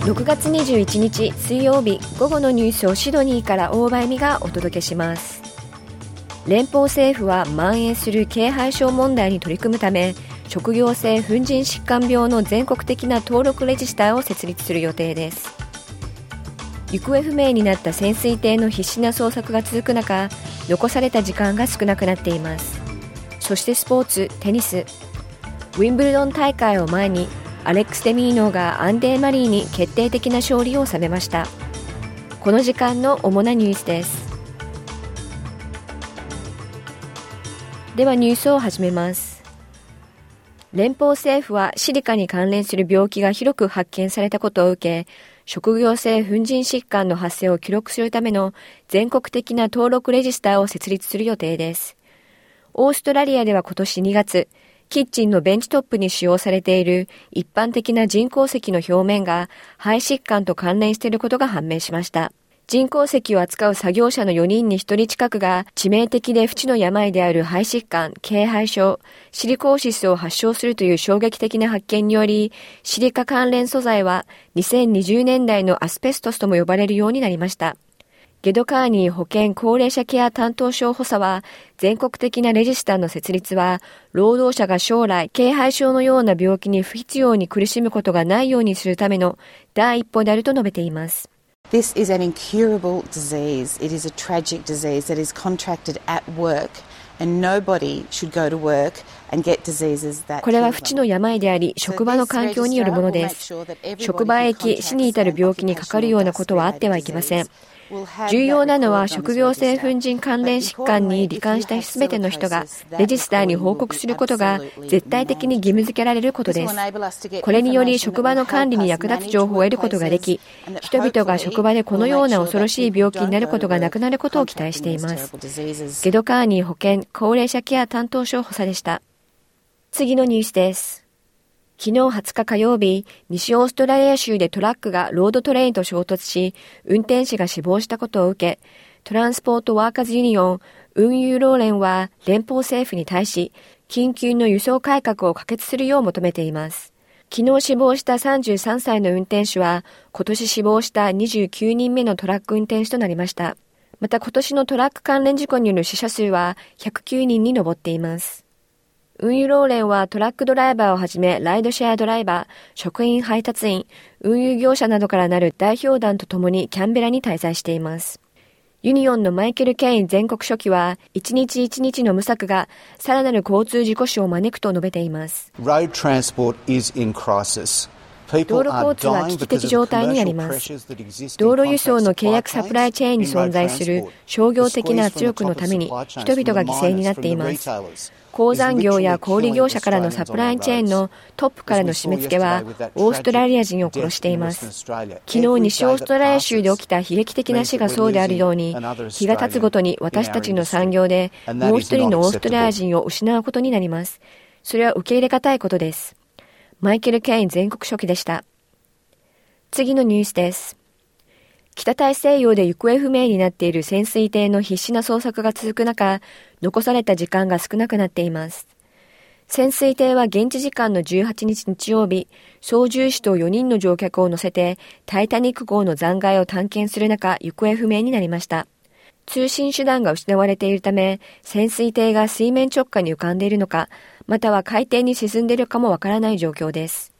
6月21日水曜日午後のニュースをシドニーから大場恵美がお届けします。連邦政府は蔓延する軽配症問題に取り組むため職業性粉塵疾患病の全国的な登録レジスターを設立する予定です。行方不明になった潜水艇の必死な捜索が続く中残された時間が少なくなっています。そしてスポーツテニス。ウィンブルドン大会を前にアレックス・デミーノがアンデー・マリーに決定的な勝利を収めました。この時間の主なニュースです。ではニュースを始めます。連邦政府はシリカに関連する病気が広く発見されたことを受け職業性粉塵疾患の発生を記録するための全国的な登録レジスターを設立する予定です。オーストラリアでは今年2月キッチンのベンチトップに使用されている一般的な人工石の表面が肺疾患と関連していることが判明しました。人工石を扱う作業者の4人に1人近くが致命的で不治の病である肺疾患、軽肺症、シリコーシスを発症するという衝撃的な発見により、シリカ関連素材は2020年代のアスベストスとも呼ばれるようになりました。ゲドカーニー保健高齢者ケア担当省補佐は、全国的なレジスターの設立は、労働者が将来、軽肺症のような病気に不必要に苦しむことがないようにするための第一歩であると述べています。This is an incurable disease. It is a tragic disease that is contracted at work. これは不治の病であり、職場の環境によるものです。職場へ行き、死に至る病気にかかるようなことはあってはいけません。重要なのは職業性粉塵関連疾患に罹患したすべての人がレジスターに報告することが絶対的に義務付けられることです。これにより職場の管理に役立つ情報を得ることができ、人々が職場でこのような恐ろしい病気になることがなくなることを期待しています。ゲドカーニー保健高齢者ケア担当省補佐でした。次のニュースです。昨日20日火曜日、西オーストラリア州でトラックがロードトレインと衝突し、運転手が死亡したことを受け、トランスポートワーカーズユニオン運輸労連は連邦政府に対し、緊急の輸送改革を可決するよう求めています。昨日死亡した33歳の運転手は、今年死亡した29人目のトラック運転手となりました。また今年のトラック関連事故による死者数は109人に上っています。運輸労連はトラックドライバーをはじめライドシェアドライバー、職員配達員、運輸業者などからなる代表団とともにキャンベラに滞在しています。ユニオンのマイケル・ケイン全国書記は、一日一日の無策がさらなる交通事故死を招くと述べています。Road transport is in crisis. 道路交通は危機的状態にあります。道路輸送の契約サプライチェーンに存在する商業的な圧力のために人々が犠牲になっています。鉱山業や小売業者からのサプライチェーンのトップからの締め付けはオーストラリア人を殺しています。昨日西オーストラリア州で起きた悲劇的な死がそうであるように、日が経つごとに私たちの産業でもう一人のオーストラリア人を失うことになります。それは受け入れがたいことです。マイケル・ケイン全国書記でした。次のニュースです。北大西洋で行方不明になっている潜水艇の必死な捜索が続く中、残された時間が少なくなっています。潜水艇は現地時間の18日日曜日、操縦士と4人の乗客を乗せて、タイタニック号の残骸を探検する中、行方不明になりました。通信手段が失われているため、潜水艇が水面直下に浮かんでいるのか、または海底に沈んでいるかもわからない状況です。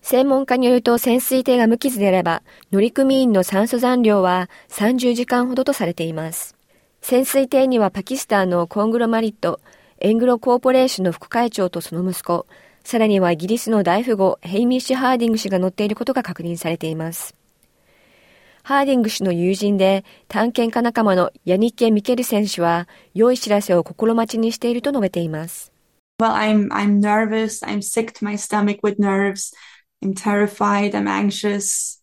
専門家によると潜水艇が無傷であれば、乗組員の酸素残量は30時間ほどとされています。潜水艇にはパキスタンのコングロマリット、エングロコーポレーションの副会長とその息子、さらにはイギリスの大富豪ヘイミッシュ・ハーディング氏が乗っていることが確認されています。ハーディング氏の友人で探検家仲間のヤニッケ・ミケルセン氏は良い知らせを心待ちにしていると述べています。Well, I'm, I'm nervous. I'm sick to my stomach with nerves. I'm terrified. I'm anxious.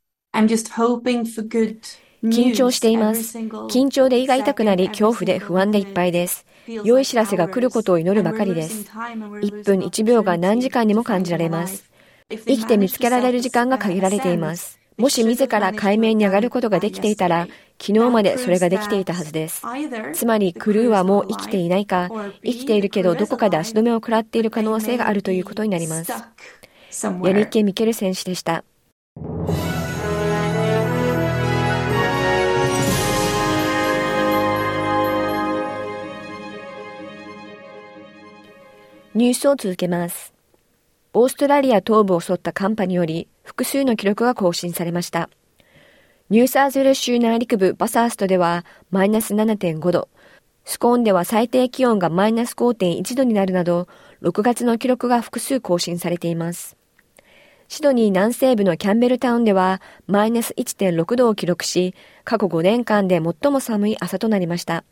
緊張しています。緊張で胃が痛くなり、恐怖で不安でいっぱいです。良い知らせが来ることを祈るばかりです。1分1秒が何時間にも感じられます。生きて見つけられる時間が限られています。もし自ら海面に上がることができていたら、昨日までそれができていたはずです。つまり、クルーはもう生きていないか、生きているけどどこかで足止めを食らっている可能性があるということになります。ヤニッケ・ミケル選手でした。ニュースを続けます。オーストラリア東部を襲った寒波により複数の記録が更新されました。ニューサーズウェル州内陸部バサーストではマイナス7.5度、スコーンでは最低気温がマイナス5.1度になるなど、6月の記録が複数更新されています。シドニー南西部のキャンベルタウンではマイナス1.6度を記録し、過去5年間で最も寒い朝となりました。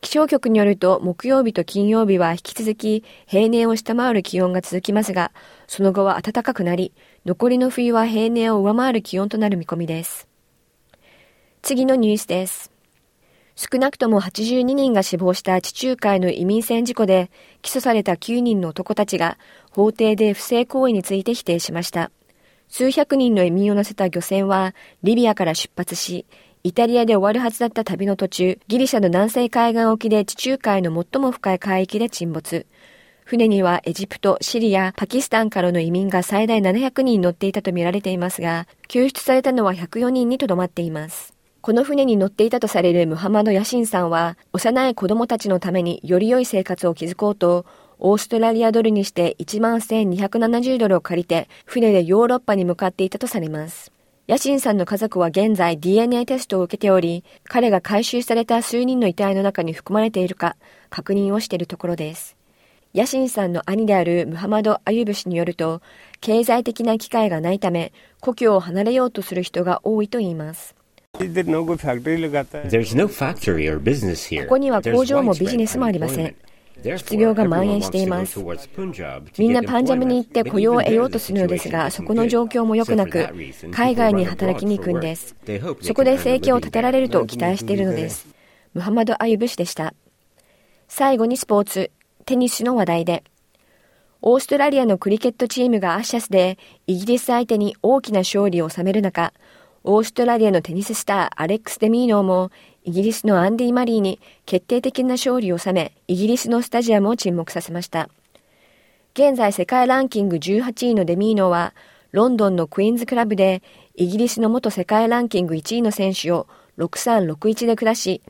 気象局によると木曜日と金曜日は引き続き平年を下回る気温が続きますが、その後は暖かくなり、残りの冬は平年を上回る気温となる見込みです。次のニュースです。少なくとも82人が死亡した地中海の移民船事故で起訴された9人の男たちが法廷で不正行為について否定しました。数百人の移民を乗せた漁船はリビアから出発し、イタリアで終わるはずだった旅の途中、ギリシャの南西海岸沖で地中海の最も深い海域で沈没。船にはエジプト、シリア、パキスタンからの移民が最大700人乗っていたとみられていますが、救出されたのは104人にとどまっています。この船に乗っていたとされるムハマド・ヤシンさんは、幼い子供たちのためにより良い生活を築こうと、オーストラリアドルにして1万1270ドルを借りて、船でヨーロッパに向かっていたとされます。ヤシンさんの家族は現在 DNA テストを受けており、彼が回収された数人の遺体の中に含まれているか確認をしているところです。ヤシンさんの兄であるムハマド・アユブ氏によると、経済的な機会がないため、故郷を離れようとする人が多いといいます。ここには工場もビジネスもありません。失業が蔓延しています。みんなパンジャブに行って雇用を得ようとするのですが、そこの状況も良くなく、海外に働きに行くんです。そこで生計を立てられると期待しているのです。ムハマド・アユブ氏でした。最後にスポーツ、テニスの話題で。オーストラリアのクリケットチームがアッシャスでイギリス相手に大きな勝利を収める中、オーストラリアのテニススターアレックス・デミーノーもイギリスのアンディ・マリーに決定的な勝利を収め、イギリスのスタジアムを沈黙させました。現在世界ランキング18位のデミーノは、ロンドンのクイーンズクラブで、イギリスの元世界ランキング1位の選手を6361で下し、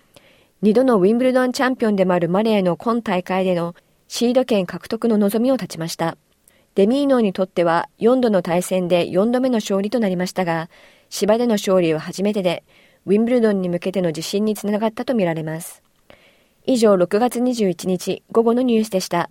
2度のウィンブルドンチャンピオンでもあるマレーの今大会でのシード権獲得の望みを絶ちました。デミーノにとっては4度の対戦で4度目の勝利となりましたが、芝での勝利は初めてで、ウィンブルドンに向けての自信につながったとみられます。以上、6月21日午後のニュースでした。